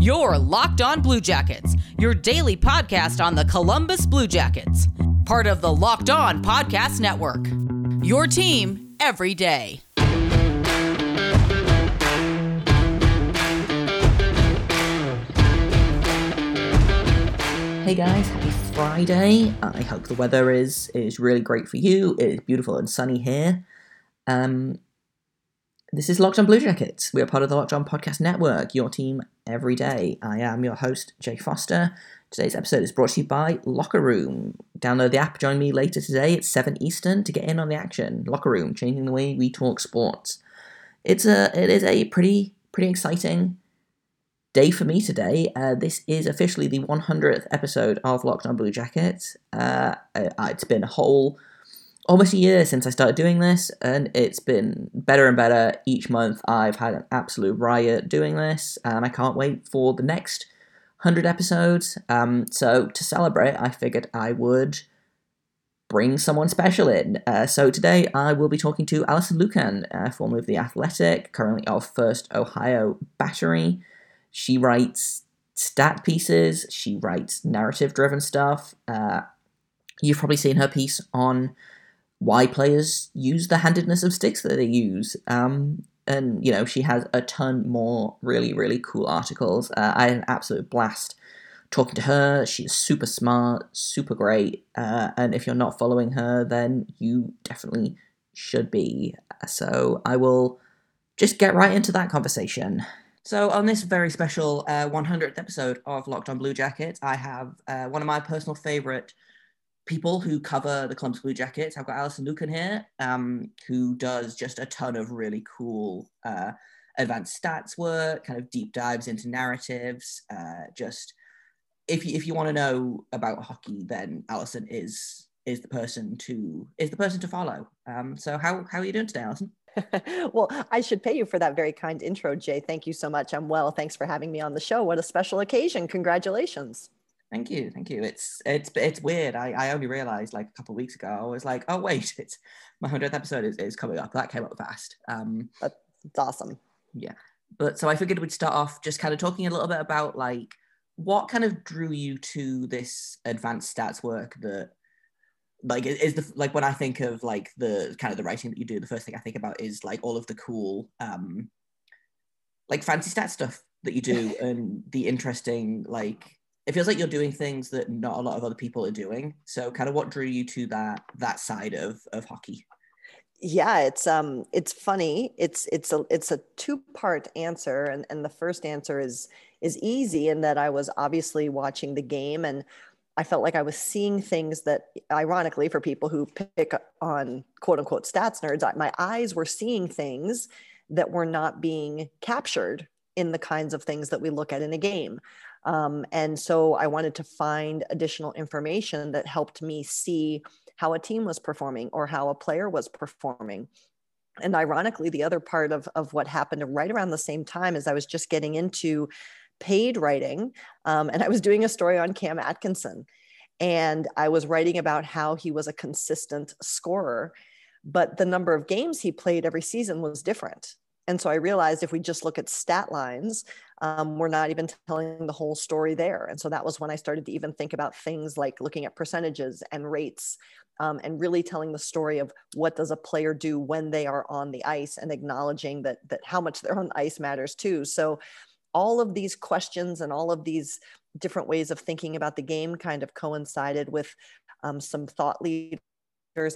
Your Locked On Blue Jackets, your daily podcast on the Columbus Blue Jackets, part of the Locked On Podcast Network. Your team every day. Hey guys, happy Friday. I hope the weather is is really great for you. It is beautiful and sunny here. Um, this is Locked On Blue Jackets. We are part of the Locked On Podcast Network, your team every day. I am your host, Jay Foster. Today's episode is brought to you by Locker Room. Download the app, join me later today at 7 Eastern to get in on the action. Locker Room, changing the way we talk sports. It's a it is a pretty pretty exciting day for me today. Uh, this is officially the 100th episode of Locked On Blue Jackets. Uh, it's been a whole almost a year since I started doing this, and it's been better and better each month. I've had an absolute riot doing this, and I can't wait for the next 100 episodes. Um, so, to celebrate, I figured I would bring someone special in. Uh, so, today I will be talking to Alison Lukan, uh, formerly of The Athletic, currently of First Ohio Battery. She writes stat pieces, she writes narrative driven stuff. Uh, you've probably seen her piece on why players use the handedness of sticks that they use. Um, and you know she has a ton more really really cool articles. Uh, I had an absolute blast talking to her. She's super smart, super great, uh, and if you're not following her, then you definitely should be. So I will just get right into that conversation. So on this very special uh, 100th episode of Locked On Blue Jackets, I have uh, one of my personal favorite people who cover the Columbus Blue Jackets. I've got Alison Lukan here, um, who does just a ton of really cool uh, advanced stats work, kind of deep dives into narratives. Uh, just if you, if you want to know about hockey, then Alison is is the person to is the person to follow. Um, so how how are you doing today, Alison? well, I should pay you for that very kind intro, Jay. Thank you so much. I'm well. Thanks for having me on the show. What a special occasion. Congratulations. Thank you, thank you. It's it's it's weird. I, I only realized like a couple weeks ago. I was like, oh wait, it's my hundredth episode is, is coming up. That came up fast. Um, That's awesome. Yeah, but so I figured we'd start off just kind of talking a little bit about like what kind of drew you to this advanced stats work that like is the like when I think of like the kind of the writing that you do, the first thing I think about is like all of the cool um like fancy stat stuff that you do and the interesting like it feels like you're doing things that not a lot of other people are doing. So kind of what drew you to that that side of of hockey? Yeah, it's um it's funny. It's it's a it's a two-part answer and and the first answer is is easy in that I was obviously watching the game and I felt like I was seeing things that, ironically, for people who pick on quote unquote stats nerds, my eyes were seeing things that were not being captured in the kinds of things that we look at in a game. Um, and so I wanted to find additional information that helped me see how a team was performing or how a player was performing. And ironically, the other part of, of what happened right around the same time is I was just getting into paid writing, um, and I was doing a story on Cam Atkinson. And I was writing about how he was a consistent scorer, but the number of games he played every season was different. And so I realized if we just look at stat lines, um, we're not even telling the whole story there. And so that was when I started to even think about things like looking at percentages and rates um, and really telling the story of what does a player do when they are on the ice and acknowledging that, that how much they're on the ice matters too. So all of these questions and all of these different ways of thinking about the game kind of coincided with um, some thought leaders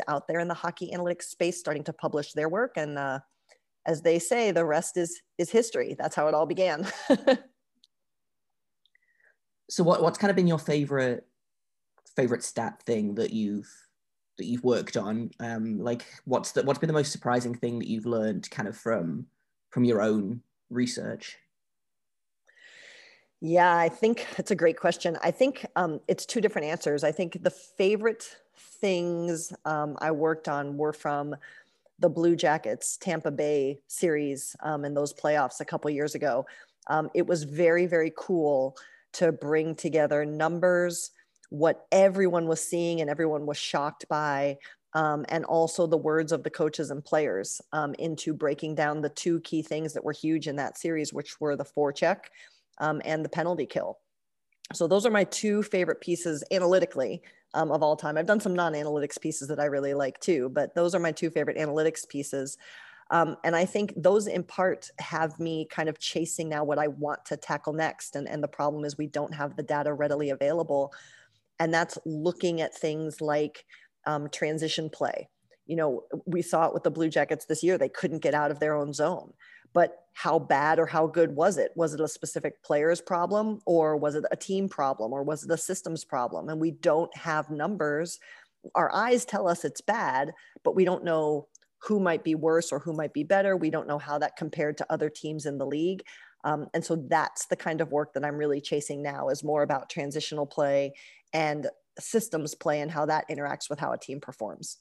out there in the hockey analytics space starting to publish their work and uh, as they say, the rest is is history. That's how it all began. so what what's kind of been your favorite favorite stat thing that you've that you've worked on? Um, like what's the what's been the most surprising thing that you've learned kind of from from your own research? Yeah, I think that's a great question. I think um, it's two different answers. I think the favorite things um, I worked on were from the Blue Jackets Tampa Bay series um, in those playoffs a couple years ago. Um, it was very, very cool to bring together numbers, what everyone was seeing and everyone was shocked by, um, and also the words of the coaches and players um, into breaking down the two key things that were huge in that series, which were the forecheck um, and the penalty kill. So those are my two favorite pieces analytically um, of all time. I've done some non-analytics pieces that I really like too, but those are my two favorite analytics pieces. Um, and I think those in part have me kind of chasing now what I want to tackle next. And, and the problem is we don't have the data readily available. And that's looking at things like um, transition play. You know, we saw it with the Blue Jackets this year. They couldn't get out of their own zone. But how bad or how good was it? Was it a specific player's problem or was it a team problem or was it a systems problem? And we don't have numbers. Our eyes tell us it's bad, but we don't know who might be worse or who might be better. We don't know how that compared to other teams in the league. Um, and so that's the kind of work that I'm really chasing now is more about transitional play and systems play and how that interacts with how a team performs.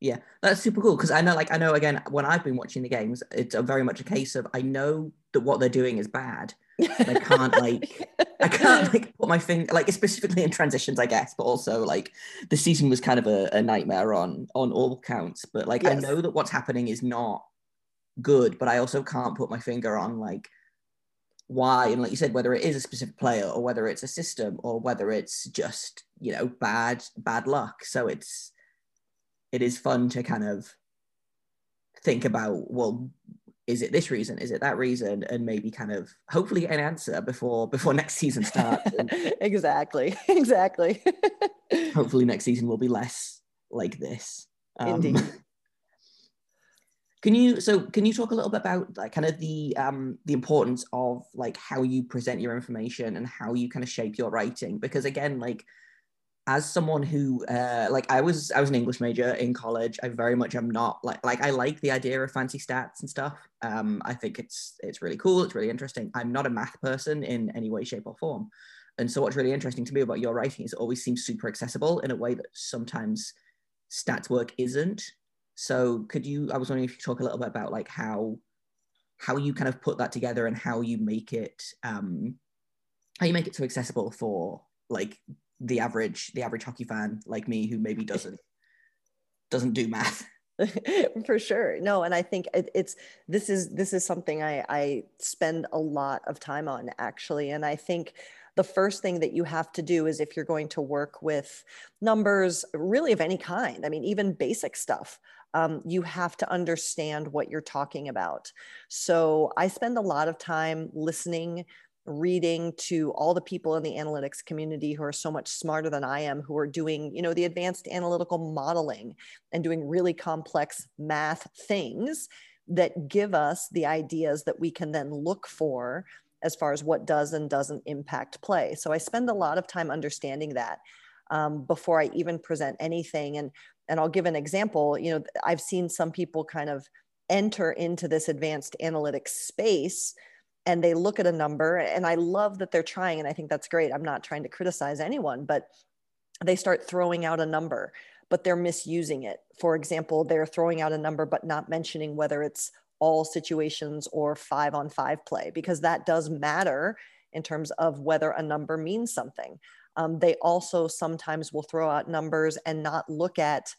Yeah, that's super cool because I know, like, I know again when I've been watching the games, it's very much a case of I know that what they're doing is bad. I can't like, I can't like put my finger like specifically in transitions, I guess, but also like the season was kind of a, a nightmare on on all counts. But like, yes. I know that what's happening is not good, but I also can't put my finger on like why and like you said whether it is a specific player or whether it's a system or whether it's just you know bad bad luck so it's it is fun to kind of think about well is it this reason? Is it that reason? And maybe kind of hopefully get an answer before before next season starts. Exactly. Exactly. hopefully next season will be less like this. Um, indeed. Can you so can you talk a little bit about like kind of the um the importance of like how you present your information and how you kind of shape your writing? Because again like as someone who uh, like I was I was an English major in college. I very much am not like like I like the idea of fancy stats and stuff. Um, I think it's it's really cool. It's really interesting. I'm not a math person in any way, shape, or form. And so what's really interesting to me about your writing is it always seems super accessible in a way that sometimes stats work isn't. So could you I was wondering if you could talk a little bit about like how how you kind of put that together and how you make it um how you make it so accessible for like the average the average hockey fan like me who maybe doesn't doesn't do math. For sure. No and i think it, it's this is this is something i i spend a lot of time on actually. And i think the first thing that you have to do is if you're going to work with numbers really of any kind i mean even basic stuff um, you have to understand what you're talking about. So i spend a lot of time listening reading to all the people in the analytics community who are so much smarter than I am, who are doing, you know, the advanced analytical modeling and doing really complex math things that give us the ideas that we can then look for as far as what does and doesn't impact play. So I spend a lot of time understanding that um, before I even present anything. And and I'll give an example. You know, I've seen some people kind of enter into this advanced analytics space and they look at a number and i love that they're trying and i think that's great. I'm not trying to criticize anyone but they start throwing out a number but they're misusing it. For example they're throwing out a number but not mentioning whether it's all situations or five on five play because that does matter in terms of whether a number means something. Um, they also sometimes will throw out numbers and not look at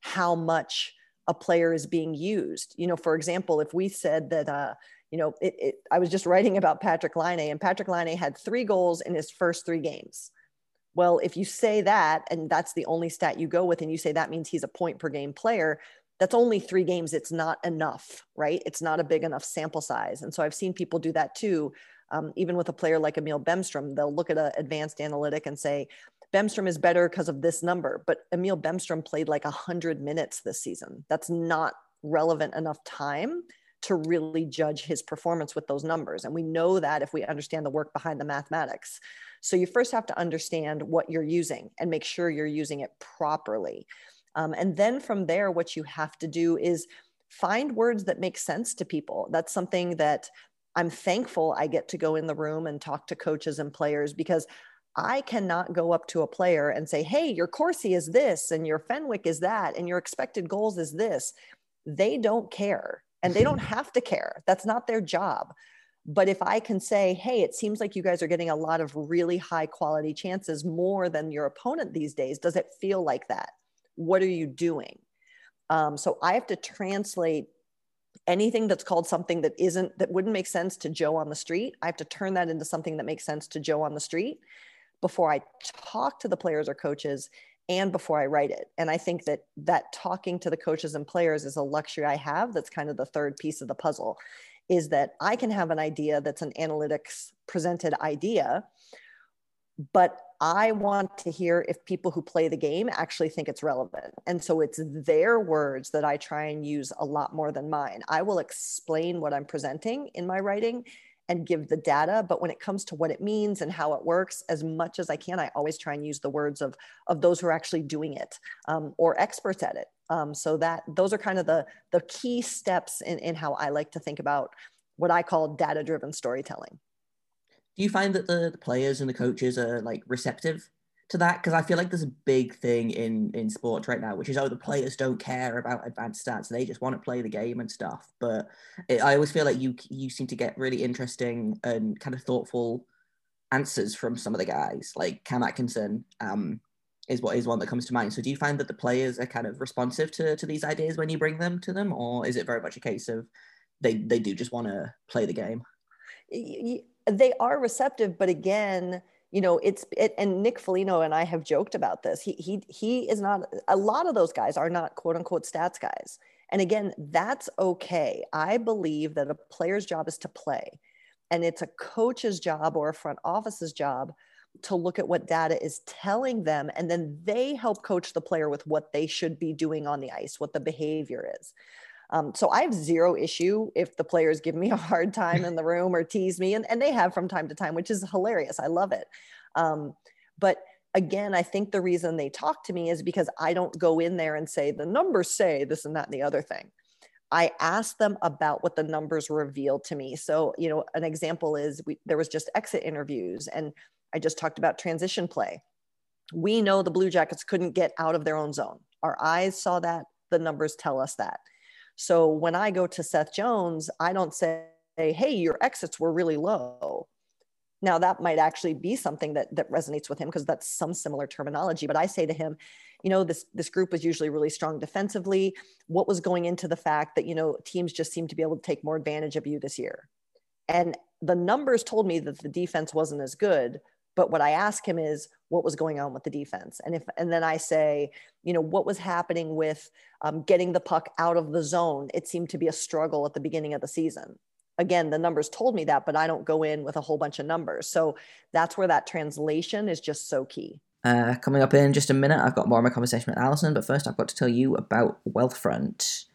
how much a player is being used you know for example if we said that uh, you know, it, it, I was just writing about Patrick Laine, and Patrick Laine had three goals in his first three games. Well, if you say that, and that's the only stat you go with, and you say that means he's a point per game player, that's only three games. It's not enough, right? It's not a big enough sample size. And so I've seen people do that too. Um, even with a player like Emil Bemstrom, they'll look at an advanced analytic and say, Bemstrom is better because of this number. But Emil Bemstrom played like 100 minutes this season. That's not relevant enough time to really judge his performance with those numbers. And we know that if we understand the work behind the mathematics. So you first have to understand what you're using and make sure you're using it properly. Um, and then from there, what you have to do is find words that make sense to people. That's something that I'm thankful I get to go in the room and talk to coaches and players because I cannot go up to a player and say, hey, your Corsi is this, and your Fenwick is that, and your expected goals is this. They don't care and they don't have to care. That's not their job. But if I can say, hey, it seems like you guys are getting a lot of really high quality chances more than your opponent these days, does it feel like that? What are you doing? Um, so I have to translate anything that's called something that isn't that wouldn't make sense to joe on the street i have to turn that into something that makes sense to joe on the street before i talk to the players or coaches and before i write it and i think that that talking to the coaches and players is a luxury i have that's kind of the third piece of the puzzle is that i can have an idea that's an analytics presented idea but I want to hear if people who play the game actually think it's relevant. And so it's their words that I try and use a lot more than mine. I will explain what I'm presenting in my writing and give the data, but when it comes to what it means and how it works, as much as I can, I always try and use the words of, of those who are actually doing it um, or experts at it. Um, so that those are kind of the, the key steps in, in how I like to think about what I call data driven storytelling do you find that the, the players and the coaches are like receptive to that because I feel like there's a big thing in in sports right now, which is oh the players don't care about advanced stats; they just want to play the game and stuff. But it, I always feel like you you seem to get really interesting and kind of thoughtful answers from some of the guys, like Cam Atkinson. Um, is what is one that comes to mind. So do you find that the players are kind of responsive to to these ideas when you bring them to them, or is it very much a case of they they do just want to play the game? they are receptive, but again, you know, it's it, and Nick Foligno and I have joked about this. He he he is not. A lot of those guys are not quote unquote stats guys. And again, that's okay. I believe that a player's job is to play, and it's a coach's job or a front office's job to look at what data is telling them and then they help coach the player with what they should be doing on the ice what the behavior is um, so I have zero issue if the players give me a hard time in the room or tease me, and, and they have from time to time, which is hilarious. I love it. Um, but again, I think the reason they talk to me is because I don't go in there and say, the numbers say this and that and the other thing. I ask them about what the numbers reveal to me. So, you know, an example is we, there was just exit interviews, and I just talked about transition play. We know the Blue Jackets couldn't get out of their own zone. Our eyes saw that. The numbers tell us that. So when I go to Seth Jones, I don't say, hey, your exits were really low. Now that might actually be something that that resonates with him because that's some similar terminology. But I say to him, you know, this this group was usually really strong defensively. What was going into the fact that you know teams just seem to be able to take more advantage of you this year? And the numbers told me that the defense wasn't as good, but what I ask him is what was going on with the defense, and if and then I say, you know, what was happening with um, getting the puck out of the zone? It seemed to be a struggle at the beginning of the season. Again, the numbers told me that, but I don't go in with a whole bunch of numbers. So that's where that translation is just so key. Uh, coming up in just a minute, I've got more of my conversation with Alison, but first I've got to tell you about Wealthfront.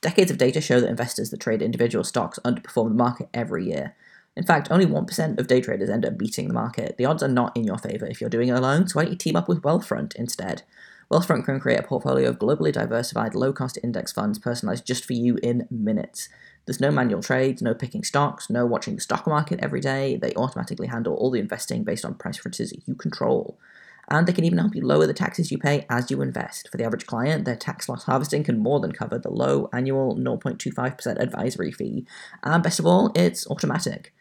Decades of data show that investors that trade individual stocks underperform the market every year. In fact, only 1% of day traders end up beating the market. The odds are not in your favor if you're doing it alone, so why don't you team up with Wealthfront instead? Wealthfront can create a portfolio of globally diversified, low cost index funds personalized just for you in minutes. There's no manual trades, no picking stocks, no watching the stock market every day. They automatically handle all the investing based on price preferences you control. And they can even help you lower the taxes you pay as you invest. For the average client, their tax loss harvesting can more than cover the low annual 0.25% advisory fee. And best of all, it's automatic.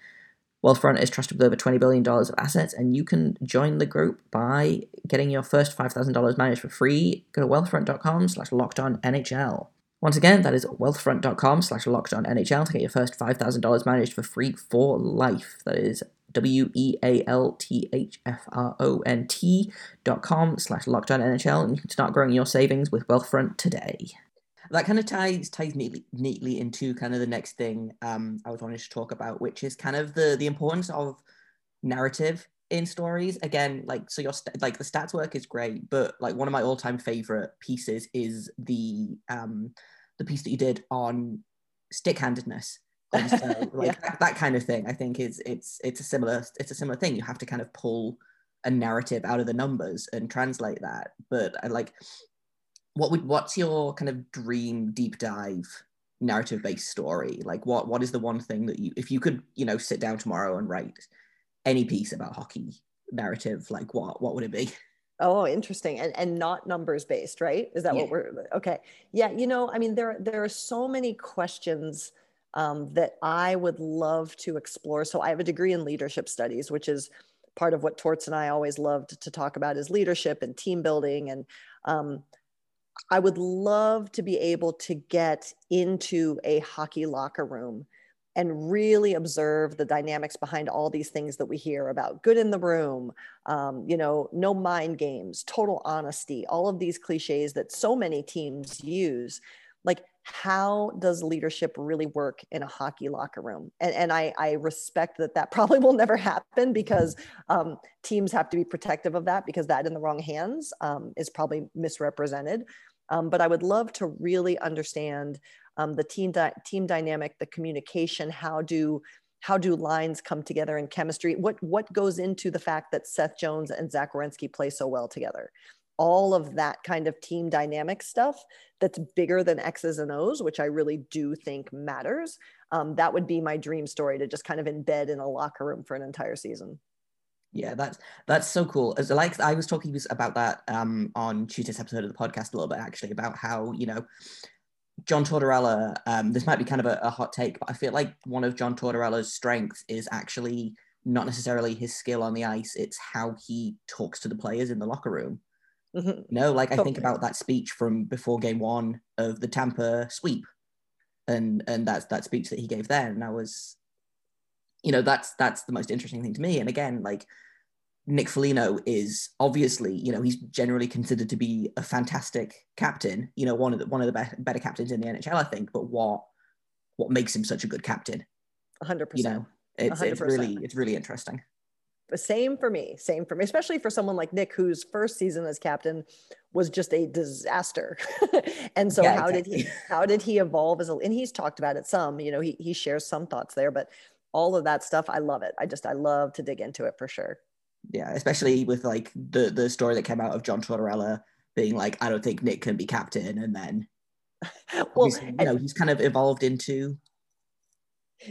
Wealthfront is trusted with over $20 billion of assets, and you can join the group by getting your first $5,000 managed for free. Go to wealthfront.com slash NHL. Once again, that is wealthfront.com slash NHL to get your first $5,000 managed for free for life. That is W E A L T H F R O N T dot com slash NHL, and you can start growing your savings with Wealthfront today that kind of ties ties neatly neatly into kind of the next thing um, I was wanting to talk about, which is kind of the the importance of narrative in stories. Again, like so your st- like the stats work is great, but like one of my all time favorite pieces is the um the piece that you did on stick handedness. And so like yeah. that, that kind of thing, I think is it's it's a similar it's a similar thing. You have to kind of pull a narrative out of the numbers and translate that. But I like what would what's your kind of dream deep dive narrative based story? Like what what is the one thing that you if you could you know sit down tomorrow and write any piece about hockey narrative like what what would it be? Oh interesting. And and not numbers based right? Is that yeah. what we're okay. Yeah you know i mean there there are so many questions um, that i would love to explore. So i have a degree in leadership studies which is part of what torts and i always loved to talk about is leadership and team building and um, I would love to be able to get into a hockey locker room and really observe the dynamics behind all these things that we hear about good in the room um, you know no mind games total honesty all of these cliches that so many teams use how does leadership really work in a hockey locker room and, and I, I respect that that probably will never happen because um, teams have to be protective of that because that in the wrong hands um, is probably misrepresented um, but i would love to really understand um, the team di- team dynamic, the communication. How do how do lines come together in chemistry? What what goes into the fact that Seth Jones and Zach Werenski play so well together? All of that kind of team dynamic stuff that's bigger than X's and O's, which I really do think matters. Um, that would be my dream story to just kind of embed in a locker room for an entire season. Yeah, that's that's so cool. As like I was talking about that um, on Tuesday's episode of the podcast a little bit actually about how you know John Tortorella, um, this might be kind of a, a, hot take, but I feel like one of John Tortorella's strengths is actually not necessarily his skill on the ice, it's how he talks to the players in the locker room. Mm-hmm. You know, like I think about that speech from before game one of the Tampa sweep and and that's that speech that he gave there, And I was, you know, that's that's the most interesting thing to me. And again, like Nick Foligno is obviously, you know, he's generally considered to be a fantastic captain. You know, one of the one of the be- better captains in the NHL, I think. But what what makes him such a good captain? hundred percent. You know, it's 100%. it's really it's really interesting. Same for me, same for me, especially for someone like Nick, whose first season as captain was just a disaster. and so, yeah, how exactly. did he how did he evolve as a? And he's talked about it some. You know, he he shares some thoughts there, but all of that stuff, I love it. I just I love to dig into it for sure yeah, especially with like the the story that came out of John Tortorella being like, I don't think Nick can be captain, and then well, you know, he's kind of evolved into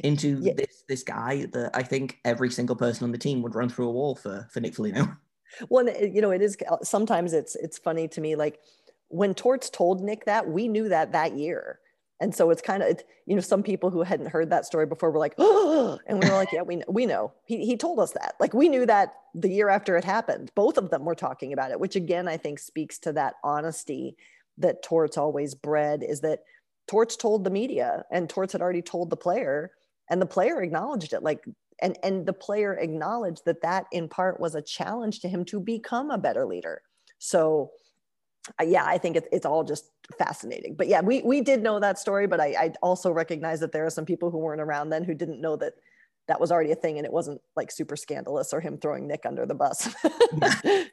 into yeah. this this guy that I think every single person on the team would run through a wall for for Nick Foligno. Well, you know, it is uh, sometimes it's it's funny to me like when Torts told Nick that we knew that that year and so it's kind of, you know, some people who hadn't heard that story before were like, oh, and we were like, yeah, we, we know. He, he told us that. Like we knew that the year after it happened. Both of them were talking about it, which again, I think speaks to that honesty that Torts always bred is that Torts told the media and Torts had already told the player and the player acknowledged it. Like, and, and the player acknowledged that that in part was a challenge to him to become a better leader. So yeah, I think it's, it's all just fascinating. But yeah, we, we did know that story, but I, I also recognize that there are some people who weren't around then who didn't know that that was already a thing and it wasn't like super scandalous or him throwing Nick under the bus.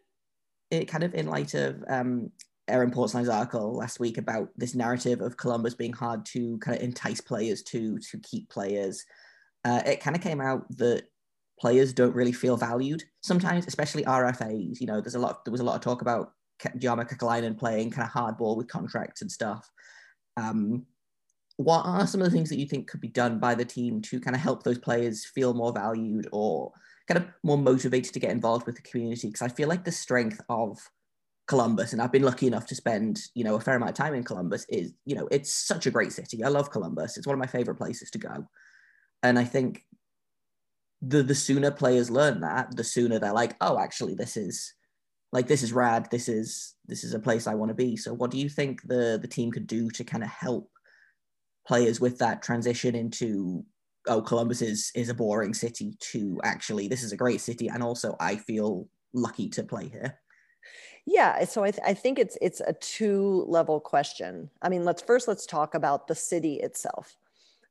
it kind of in light of um, Aaron Portzline's article last week about this narrative of Columbus being hard to kind of entice players to to keep players. Uh, it kind of came out that players don't really feel valued sometimes, especially RFAs. You know, there's a lot. There was a lot of talk about Jarmo Kekalainen playing kind of hardball with contracts and stuff. Um, what are some of the things that you think could be done by the team to kind of help those players feel more valued or kind of more motivated to get involved with the community? Because I feel like the strength of Columbus, and I've been lucky enough to spend, you know, a fair amount of time in Columbus, is, you know, it's such a great city. I love Columbus. It's one of my favorite places to go. And I think the the sooner players learn that, the sooner they're like, oh, actually, this is like this is rad this is this is a place i want to be so what do you think the the team could do to kind of help players with that transition into oh columbus is is a boring city to actually this is a great city and also i feel lucky to play here yeah so I, th- I think it's it's a two level question i mean let's first let's talk about the city itself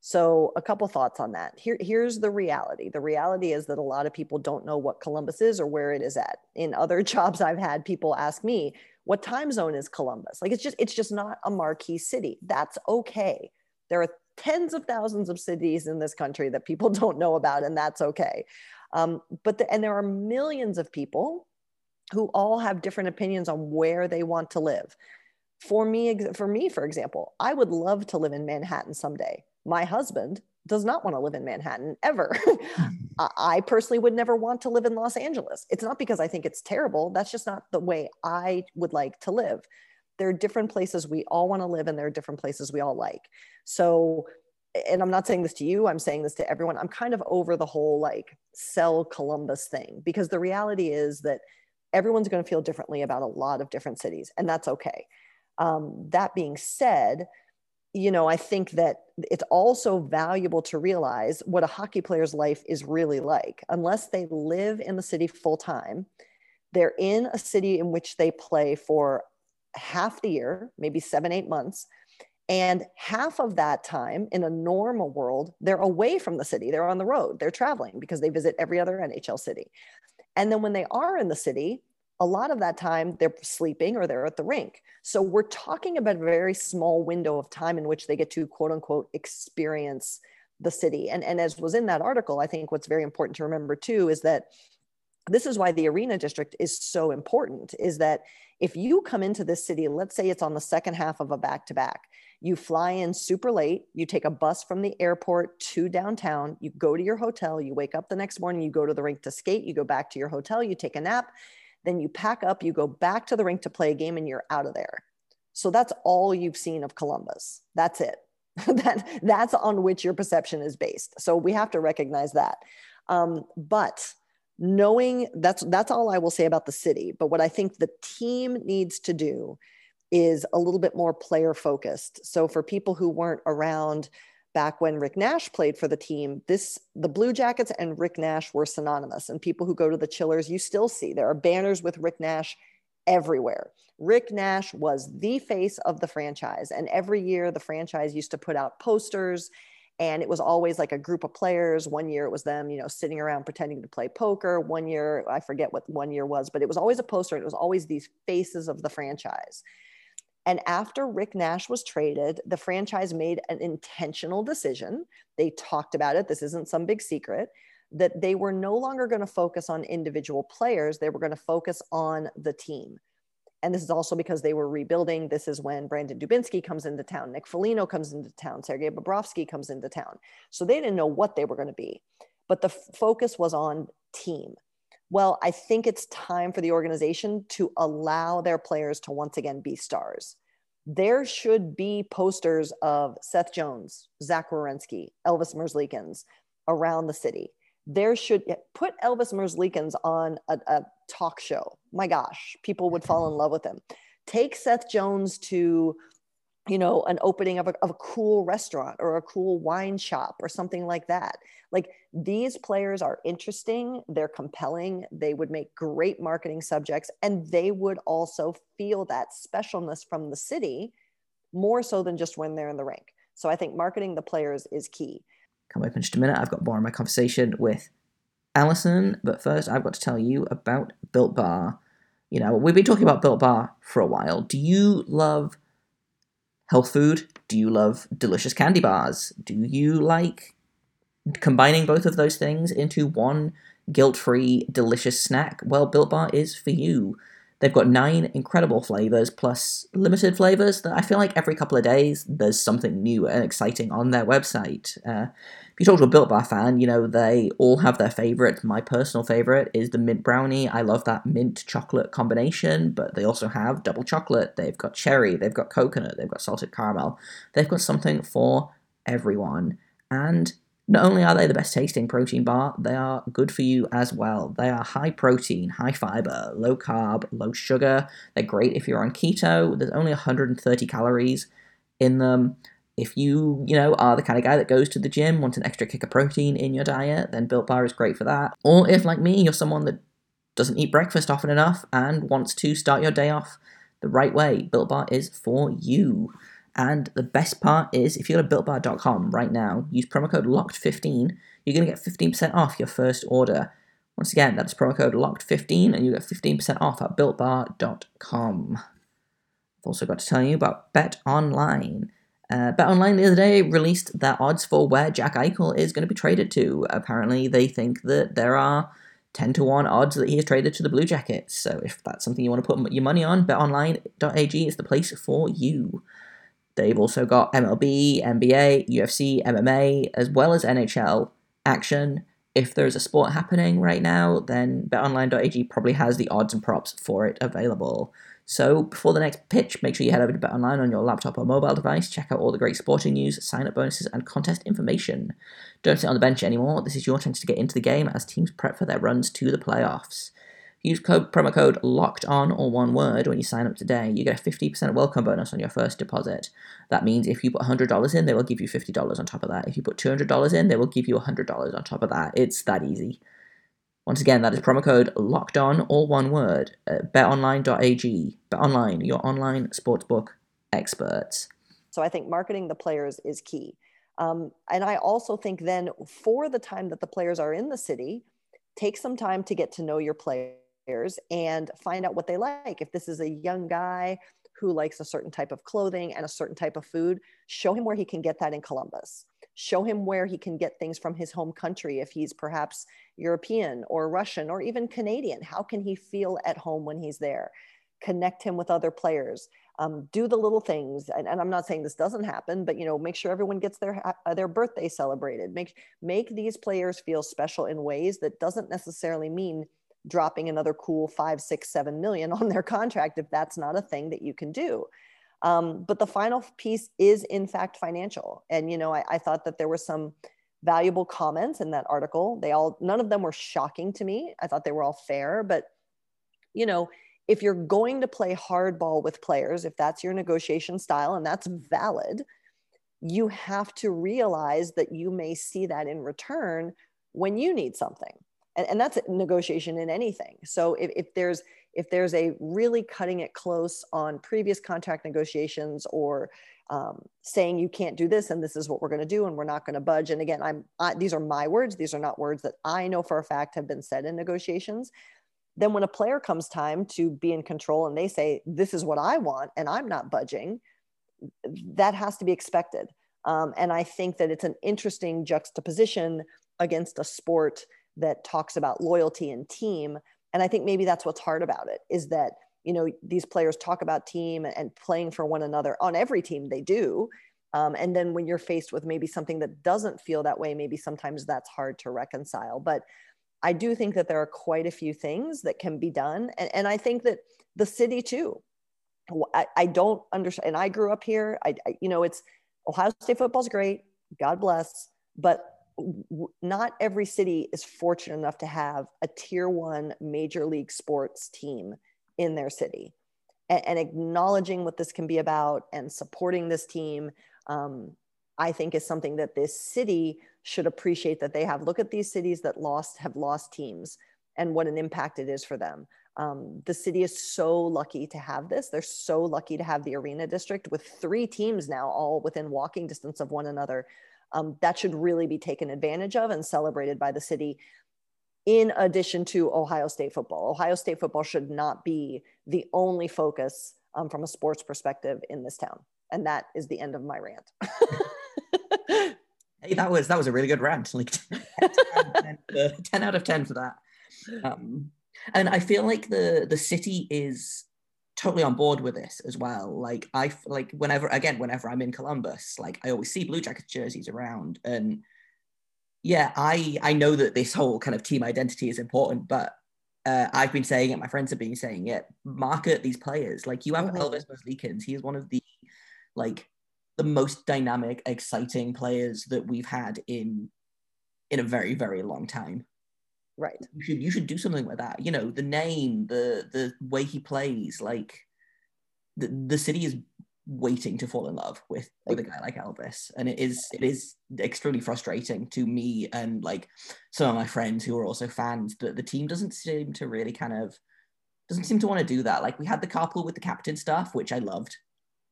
so, a couple thoughts on that. Here, here's the reality. The reality is that a lot of people don't know what Columbus is or where it is at. In other jobs I've had, people ask me, "What time zone is Columbus?" Like it's just it's just not a marquee city. That's okay. There are tens of thousands of cities in this country that people don't know about, and that's okay. Um, but the, and there are millions of people who all have different opinions on where they want to live. For me, for me, for example, I would love to live in Manhattan someday my husband does not want to live in Manhattan ever. I personally would never want to live in Los Angeles. It's not because I think it's terrible. That's just not the way I would like to live. There are different places we all want to live, and there are different places we all like. So, and I'm not saying this to you, I'm saying this to everyone. I'm kind of over the whole like sell Columbus thing because the reality is that everyone's going to feel differently about a lot of different cities, and that's okay. Um, that being said, you know, I think that it's also valuable to realize what a hockey player's life is really like. Unless they live in the city full time, they're in a city in which they play for half the year, maybe seven, eight months. And half of that time in a normal world, they're away from the city. They're on the road. They're traveling because they visit every other NHL city. And then when they are in the city, a lot of that time they're sleeping or they're at the rink. So we're talking about a very small window of time in which they get to quote unquote experience the city. And, and as was in that article, I think what's very important to remember too is that this is why the arena district is so important is that if you come into this city, let's say it's on the second half of a back to back, you fly in super late, you take a bus from the airport to downtown, you go to your hotel, you wake up the next morning, you go to the rink to skate, you go back to your hotel, you take a nap, then you pack up, you go back to the rink to play a game, and you're out of there. So that's all you've seen of Columbus. That's it. that, that's on which your perception is based. So we have to recognize that. Um, but knowing that's that's all I will say about the city. But what I think the team needs to do is a little bit more player focused. So for people who weren't around back when Rick Nash played for the team, this the Blue Jackets and Rick Nash were synonymous. And people who go to the Chillers, you still see there are banners with Rick Nash everywhere. Rick Nash was the face of the franchise. And every year the franchise used to put out posters and it was always like a group of players one year it was them you know sitting around pretending to play poker one year i forget what one year was but it was always a poster it was always these faces of the franchise and after rick nash was traded the franchise made an intentional decision. They talked about it. This isn't some big secret that they were no longer going to focus on individual players. They were going to focus on the team. And this is also because they were rebuilding. This is when Brandon Dubinsky comes into town, Nick Foligno comes into town, Sergei Bobrovsky comes into town. So they didn't know what they were going to be, but the f- focus was on team. Well, I think it's time for the organization to allow their players to once again be stars. There should be posters of Seth Jones, Zach Werenski, Elvis Merzlikins around the city there should put Elvis Merzlikins on a, a, talk show. My gosh, people would fall in love with him. Take Seth Jones to, you know, an opening of a, of a cool restaurant or a cool wine shop or something like that. Like these players are interesting, they're compelling, they would make great marketing subjects, and they would also feel that specialness from the city more so than just when they're in the rink. So I think marketing the players is key. Come up in just a minute. I've got more in my conversation with Alison, but first I've got to tell you about Built Bar. You know, we've been talking about Built Bar for a while. Do you love health food? Do you love delicious candy bars? Do you like combining both of those things into one guilt free, delicious snack? Well, Built Bar is for you. They've got nine incredible flavors plus limited flavors that I feel like every couple of days there's something new and exciting on their website. Uh, you talk to a Built Bar fan, you know they all have their favorite. My personal favorite is the mint brownie. I love that mint chocolate combination, but they also have double chocolate. They've got cherry, they've got coconut, they've got salted caramel. They've got something for everyone. And not only are they the best tasting protein bar, they are good for you as well. They are high protein, high fiber, low carb, low sugar. They're great if you're on keto. There's only 130 calories in them. If you, you know, are the kind of guy that goes to the gym, wants an extra kick of protein in your diet, then Built Bar is great for that. Or if, like me, you're someone that doesn't eat breakfast often enough and wants to start your day off the right way, Built Bar is for you. And the best part is, if you go to builtbar.com right now, use promo code LOCKED15, you're going to get 15% off your first order. Once again, that's promo code LOCKED15, and you get 15% off at builtbar.com. I've also got to tell you about Bet Online. Uh, Online the other day released their odds for where Jack Eichel is going to be traded to. Apparently, they think that there are 10 to 1 odds that he is traded to the Blue Jackets. So if that's something you want to put your money on, betonline.ag is the place for you. They've also got MLB, NBA, UFC, MMA, as well as NHL action. If there's a sport happening right now, then betonline.ag probably has the odds and props for it available. So before the next pitch, make sure you head over to BetOnline on your laptop or mobile device, check out all the great sporting news, sign-up bonuses, and contest information. Don't sit on the bench anymore. This is your chance to get into the game as teams prep for their runs to the playoffs. Use code promo code locked on or one word when you sign up today. You get a 50% welcome bonus on your first deposit. That means if you put $100 in, they will give you $50 on top of that. If you put $200 in, they will give you $100 on top of that. It's that easy. Once again, that is promo code locked on, all one word, at betonline.ag. BetOnline, your online sportsbook experts. So I think marketing the players is key. Um, and I also think then for the time that the players are in the city, take some time to get to know your players and find out what they like. If this is a young guy who likes a certain type of clothing and a certain type of food, show him where he can get that in Columbus. Show him where he can get things from his home country if he's perhaps European or Russian or even Canadian. How can he feel at home when he's there? Connect him with other players. Um, do the little things and, and, i'm not saying this doesn't happen but you know make sure everyone gets their uh, their birthday celebrated make make these players feel special in ways that doesn't necessarily mean dropping another cool five, six, seven million on their contract if that's not a thing that you can do. Um, but the final piece is in fact financial. And you know, I, I thought that there were some valuable comments in that article. They all none of them were shocking to me. I thought they were all fair, but you know, if you're going to play hardball with players, if that's your negotiation style and that's valid, you have to realize that you may see that in return when you need something and, and that's negotiation in anything so if, if there's if there's a really cutting it close on previous contract negotiations or um, saying you can't do this and this is what we're going to do and we're not going to budge and again i'm I, these are my words these are not words that i know for a fact have been said in negotiations then when a player comes time to be in control and they say this is what i want and i'm not budging that has to be expected. Um, and i think that it's an interesting juxtaposition against a sport that talks about loyalty and team and i think maybe that's what's hard about it is that you know these players talk about team and playing for one another on every team they do um, and then when you're faced with maybe something that doesn't feel that way maybe sometimes that's hard to reconcile. But i do think that there are quite a few things that can be done and, and i think that the city too. I, I don't understand and i grew up here. I, I you know it's ohio state football's great god bless but not every city is fortunate enough to have a tier one major league sports team in their city. And, and acknowledging what this can be about and supporting this team um, i think is something that this city should appreciate that they have. Look at these cities that lost have lost teams and what an impact it is for them. Um, the city is so lucky to have this. They're so lucky to have the arena district with three teams now all within walking distance of one another um, that should really be taken advantage of and celebrated by the city in addition to Ohio State football. Ohio State football should not be the only focus um, from a sports perspective in this town. And that is the end of my rant. hey, that was that was a really good rant. Like 10, 10, 10, 10 out of 10 for that. Um, and I feel like the the city is totally on board with this as well. Like I like whenever again whenever I'm in Columbus, like I always see Blue Jackets jerseys around, and yeah, I I know that this whole kind of team identity is important, but uh, I've been saying it, my friends have been saying it. Market these players. Like you have mm-hmm. Elvis Merzlikins. He is one of the like the most dynamic, exciting players that we've had in in a very very long time right. You should you should do something like that you know the name the the way he plays like the, the city is waiting to fall in love with with a guy like Elvis and it is it is extremely frustrating to me and like some of my friends who are also fans that the team doesn't seem to really kind of doesn't seem to want to do that. Like we had the carpool with the captain stuff which I loved.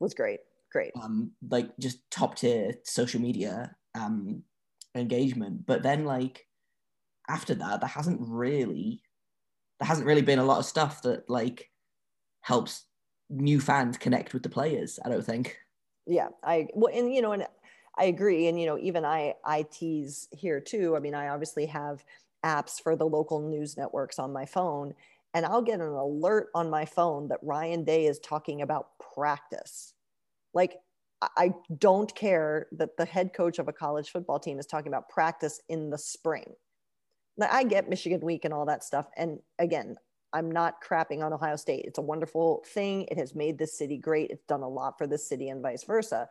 Was great great. Um like just top tier social media um engagement but then like after that, there hasn't really there hasn't really been a lot of stuff that like helps new fans connect with the players. I don't think. Yeah, I well, and you know, and I agree, and you know, even I I tease here too. I mean, I obviously have apps for the local news networks on my phone, and I'll get an alert on my phone that Ryan Day is talking about practice. Like, I don't care that the head coach of a college football team is talking about practice in the spring. I get Michigan Week and all that stuff. And again, I'm not crapping on Ohio State. It's a wonderful thing. It has made this city great. It's done a lot for this city and vice versa.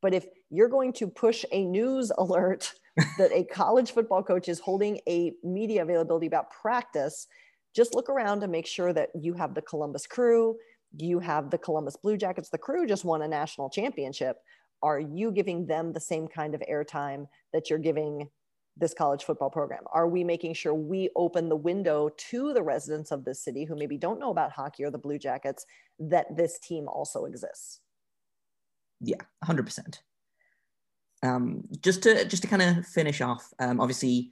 But if you're going to push a news alert that a college football coach is holding a media availability about practice, just look around and make sure that you have the Columbus crew, you have the Columbus Blue Jackets. The crew just won a national championship. Are you giving them the same kind of airtime that you're giving this college football program? Are we making sure we open the window to the residents of this city who maybe don't know about hockey or the Blue Jackets that this team also exists? Yeah, hundred percent. Um, just to just to kind of finish off, um, obviously,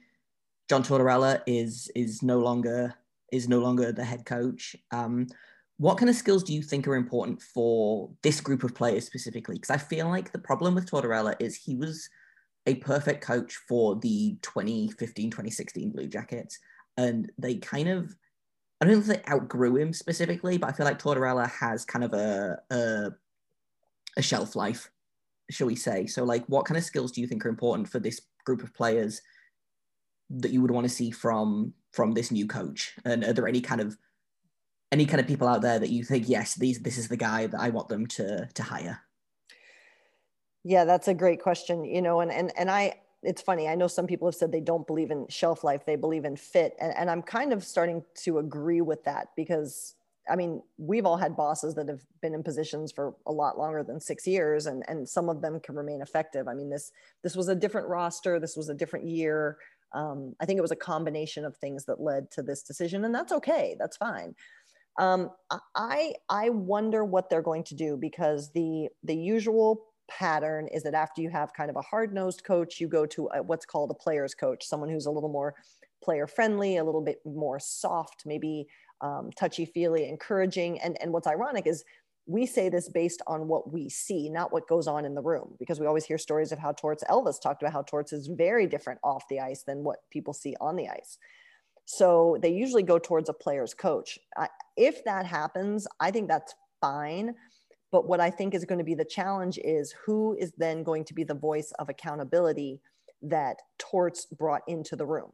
John Tortorella is is no longer is no longer the head coach. Um, what kind of skills do you think are important for this group of players specifically? Because I feel like the problem with Tortorella is he was a perfect coach for the 2015 2016 Blue Jackets, and they kind of I don't think they outgrew him specifically, but I feel like Tortorella has kind of a, a a shelf life, shall we say? So, like, what kind of skills do you think are important for this group of players that you would want to see from from this new coach? And are there any kind of any kind of people out there that you think, yes, these this is the guy that I want them to to hire? Yeah, that's a great question. You know, and and and I it's funny. I know some people have said they don't believe in shelf life; they believe in fit, and, and I'm kind of starting to agree with that because I mean, we've all had bosses that have been in positions for a lot longer than six years, and and some of them can remain effective. I mean, this this was a different roster. This was a different year. Um, I think it was a combination of things that led to this decision, and that's okay. That's fine. Um, I I wonder what they're going to do because the the usual pattern is that after you have kind of a hard nosed coach, you go to a, what's called a player's coach, someone who's a little more player friendly, a little bit more soft, maybe um, touchy feely, encouraging. And, and what's ironic is we say this based on what we see, not what goes on in the room, because we always hear stories of how Torts, Elvis talked about how Torts is very different off the ice than what people see on the ice. So they usually go towards a player's coach. I, if that happens, I think that's fine. But what I think is going to be the challenge is who is then going to be the voice of accountability that Torts brought into the room.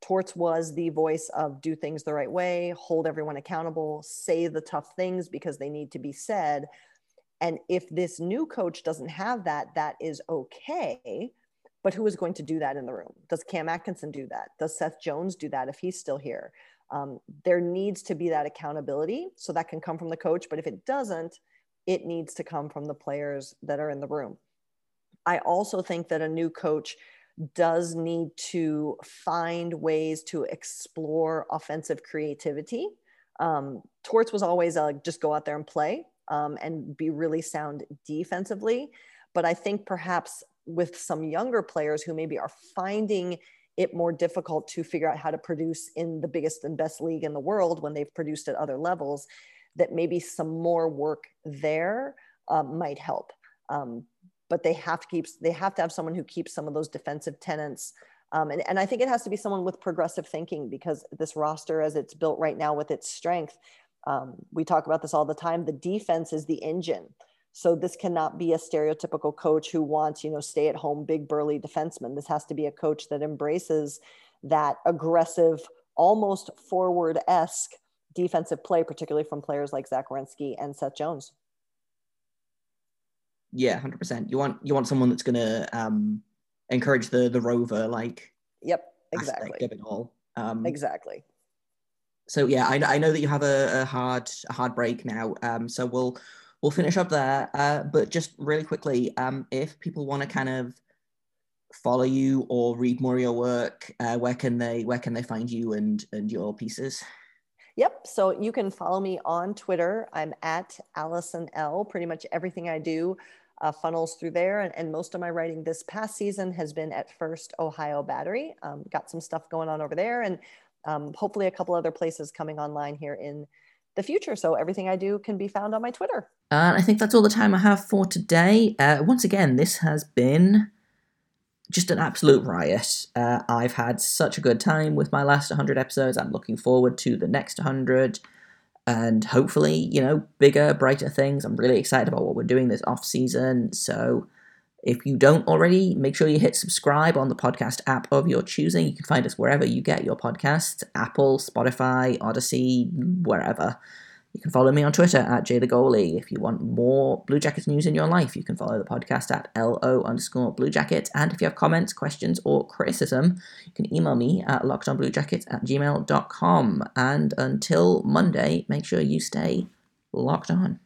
Torts was the voice of do things the right way, hold everyone accountable, say the tough things because they need to be said. And if this new coach doesn't have that, that is okay. But who is going to do that in the room? Does Cam Atkinson do that? Does Seth Jones do that if he's still here? Um, there needs to be that accountability. So that can come from the coach. But if it doesn't, it needs to come from the players that are in the room. I also think that a new coach does need to find ways to explore offensive creativity. Um, Torts was always a, just go out there and play um, and be really sound defensively. But I think perhaps with some younger players who maybe are finding it more difficult to figure out how to produce in the biggest and best league in the world when they've produced at other levels, that maybe some more work there um, might help. Um, but they have to keep they have to have someone who keeps some of those defensive tenants. Um, and, and i think it has to be someone with progressive thinking because this roster as it's built right now with its strength um, we talk about this all the time the defense is the engine. So this cannot be a stereotypical coach who wants you know stay at home big burly defenseman. This has to be a coach that embraces that aggressive almost forward-esque defensive play particularly from players like zach Werenski and seth jones yeah, hundred percent. You want you want someone that's gonna um, encourage the the rover like. Yep. Exactly. Of it all. Um, exactly. So yeah, I, I know that you have a, a hard a hard break now. Um, so we'll we'll finish up there. Uh, but just really quickly, um, if people want to kind of follow you or read more of your work, uh, where can they where can they find you and and your pieces? Yep. So you can follow me on Twitter. I'm at Alison L. Pretty much everything I do uh, funnels through there. And, and, most of my writing this past season has been at First Ohio Battery. Um, got some stuff going on over there, and um, hopefully a couple other places coming online here in the future. So everything I do can be found on my Twitter. Uh, I think that's all the time I have for today. Uh, once again, this has been just an absolute riot. Uh, I've had such a good time with my last 100 episodes. I'm looking forward to the next 100 and hopefully, you know, bigger, brighter things. I'm really excited about what we're doing this off season. So if you don't already, make sure you hit subscribe on the podcast app of your choosing. You can find us wherever you get your podcasts Apple, Spotify, Odyssey, wherever. You can follow me on Twitter at jthegoalie. If you want more Blue Jackets news in your life, you can follow the podcast at LO underscore Blue Jackets. And if you have comments, questions, or criticism, you can email me at lockedonbluejackets at gmail.com. And until Monday, make sure you stay locked on.